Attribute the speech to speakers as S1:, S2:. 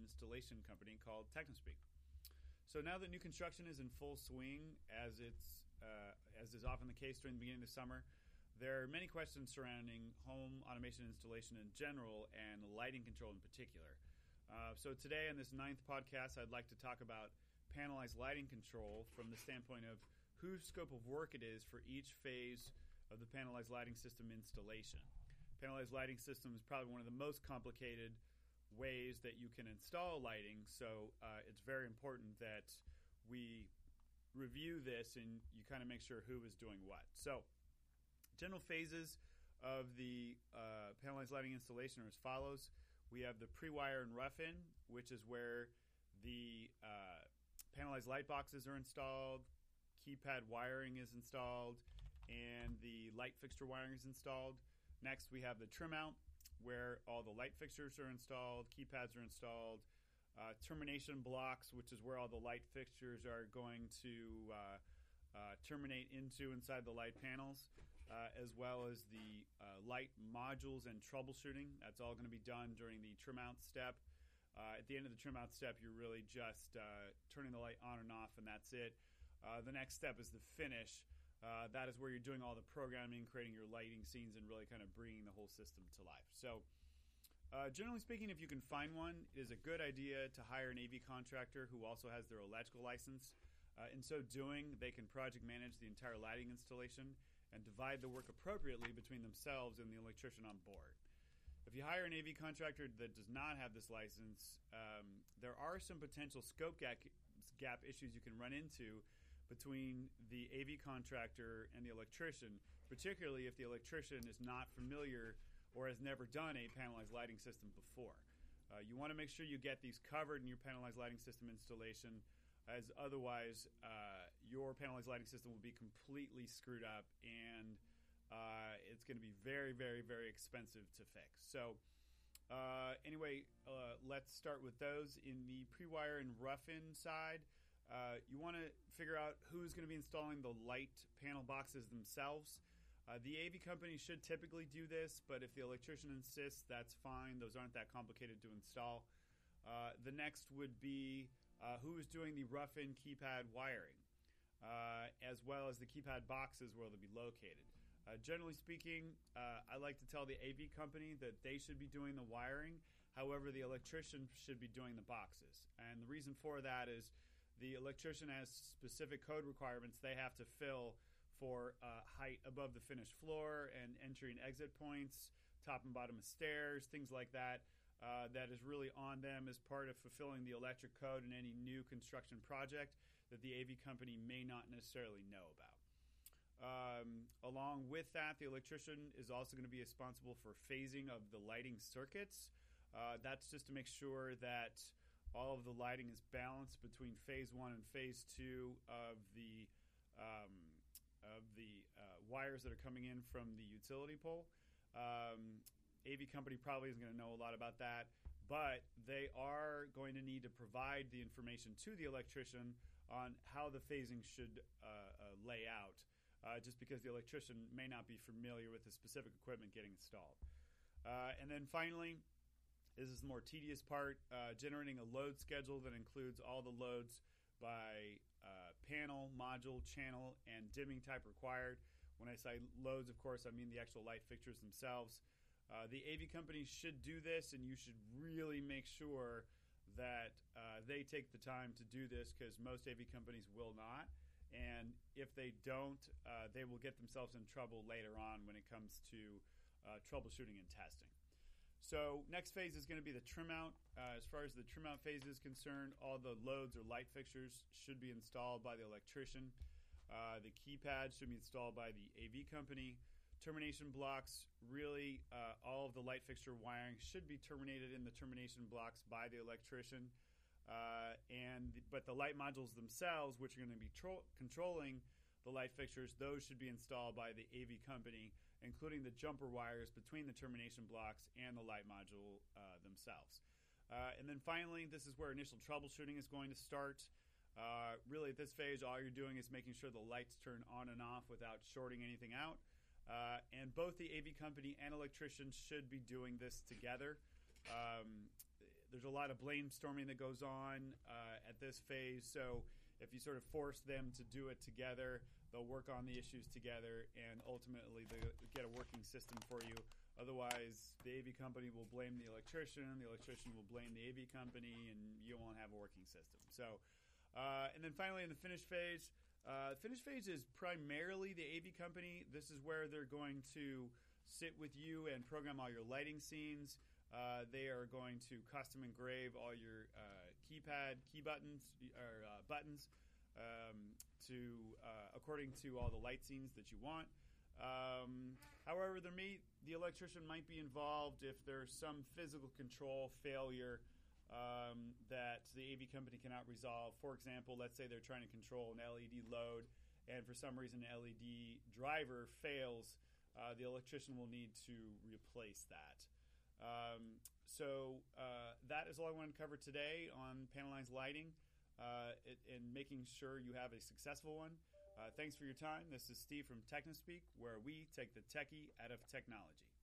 S1: installation company called Technospeak. So now that new construction is in full swing, as it's uh, as is often the case during the beginning of the summer, there are many questions surrounding home automation installation in general and lighting control in particular. Uh, so today, in this ninth podcast, I'd like to talk about panelized lighting control from the standpoint of whose scope of work it is for each phase of the panelized lighting system installation. Panelized lighting system is probably one of the most complicated ways that you can install lighting. So uh, it's very important that we review this and you kind of make sure who is doing what. So, general phases of the uh, panelized lighting installation are as follows. We have the pre-wire and rough-in, which is where the uh, panelized light boxes are installed, keypad wiring is installed, and the light fixture wiring is installed. Next, we have the trim out, where all the light fixtures are installed, keypads are installed, uh, termination blocks, which is where all the light fixtures are going to uh, uh, terminate into inside the light panels, uh, as well as the uh, light modules and troubleshooting. That's all going to be done during the trim out step. Uh, at the end of the trim out step, you're really just turning the light on and off, and that's it. the next step is the finish. Uh, that is where you're doing all the programming, creating your lighting scenes, and really kind of bringing the whole system to life. So, uh, generally speaking, if you can find one, it is a good idea to hire an AV contractor who also has their electrical license. Uh, in so doing, they can project manage the entire lighting installation and divide the work appropriately between themselves and the electrician on board. If you hire an AV contractor that does not have this license, um, there are some potential scope gap, gap issues you can run into between the AV contractor and the electrician, particularly if the electrician is not familiar or has never done a panelized lighting system before. Uh, you want to make sure you get these covered in your panelized lighting system installation, as otherwise, uh, your panelized lighting system will be completely screwed up and uh, it's going to be very, very, very expensive to fix. So, uh, anyway, uh, let's start with those. In the pre wire and rough-in side, uh, you want to figure out who's going to be installing the light panel boxes themselves. Uh, the AV company should typically do this, but if the electrician insists, that's fine. Those aren't that complicated to install. Uh, the next would be uh, who is doing the rough in keypad wiring, uh, as well as the keypad boxes where they'll be located. Generally speaking, I like to tell the AV company that they should be doing the wiring. However, the electrician should be doing the boxes. And the reason for that is the electrician has specific code requirements they have to fill for uh, height above the finished floor and entry and exit points, top and bottom of stairs, things like that. Uh, that is really on them as part of fulfilling the electric code in any new construction project that the AV company may not necessarily know about. Um, along with that, the electrician is also going to be responsible for phasing of the lighting circuits. Uh, that's just to make sure that all of the lighting is balanced between phase one and phase two of the um, of the uh, wires that are coming in from the utility pole. Um, AV company probably isn't going to know a lot about that, but they are going to need to provide the information to the electrician on how the phasing should uh, uh, lay out, uh, just because the electrician may not be familiar with the specific equipment getting installed. Uh, and then finally, this is the more tedious part uh, generating a load schedule that includes all the loads by uh, panel, module, channel, and dimming type required. When I say loads, of course, I mean the actual light fixtures themselves. Uh, the AV companies should do this, and you should really make sure that uh, they take the time to do this because most AV companies will not. And if they don't, uh, they will get themselves in trouble later on when it comes to uh, troubleshooting and testing. So next phase is going to be the trim out. Uh, as far as the trim out phase is concerned, all the loads or light fixtures should be installed by the electrician. Uh, the keypad should be installed by the AV company. Termination blocks, really, uh, all of the light fixture wiring should be terminated in the termination blocks by the electrician. Uh, and but the light modules themselves, which are going to be tro- controlling the light fixtures, those should be installed by the AV company, including the jumper wires between the termination blocks and the light module uh, themselves. Uh, and then finally, this is where initial troubleshooting is going to start. Uh, really, at this phase, all you're doing is making sure the lights turn on and off without shorting anything out. Uh, and both the AV company and electrician should be doing this together. Um, there's a lot of storming that goes on uh, at this phase. So if you sort of force them to do it together, they'll work on the issues together, and ultimately they get a working system for you. Otherwise, the AV company will blame the electrician, the electrician will blame the AV company, and you won't have a working system. So, uh, and then finally, in the finish phase, uh, finish phase is primarily the AV company. This is where they're going to sit with you and program all your lighting scenes. Uh, they are going to custom engrave all your uh, keypad key buttons or uh, buttons um, to uh, according to all the light scenes that you want. Um, however, there may the electrician might be involved if there's some physical control failure um, that the AV company cannot resolve. For example, let's say they're trying to control an LED load, and for some reason, an LED driver fails. Uh, the electrician will need to replace that. Um, so uh, that is all I want to cover today on Panelized lighting uh, and making sure you have a successful one. Uh, thanks for your time. This is Steve from TechnoSpeak, where we take the techie out of technology.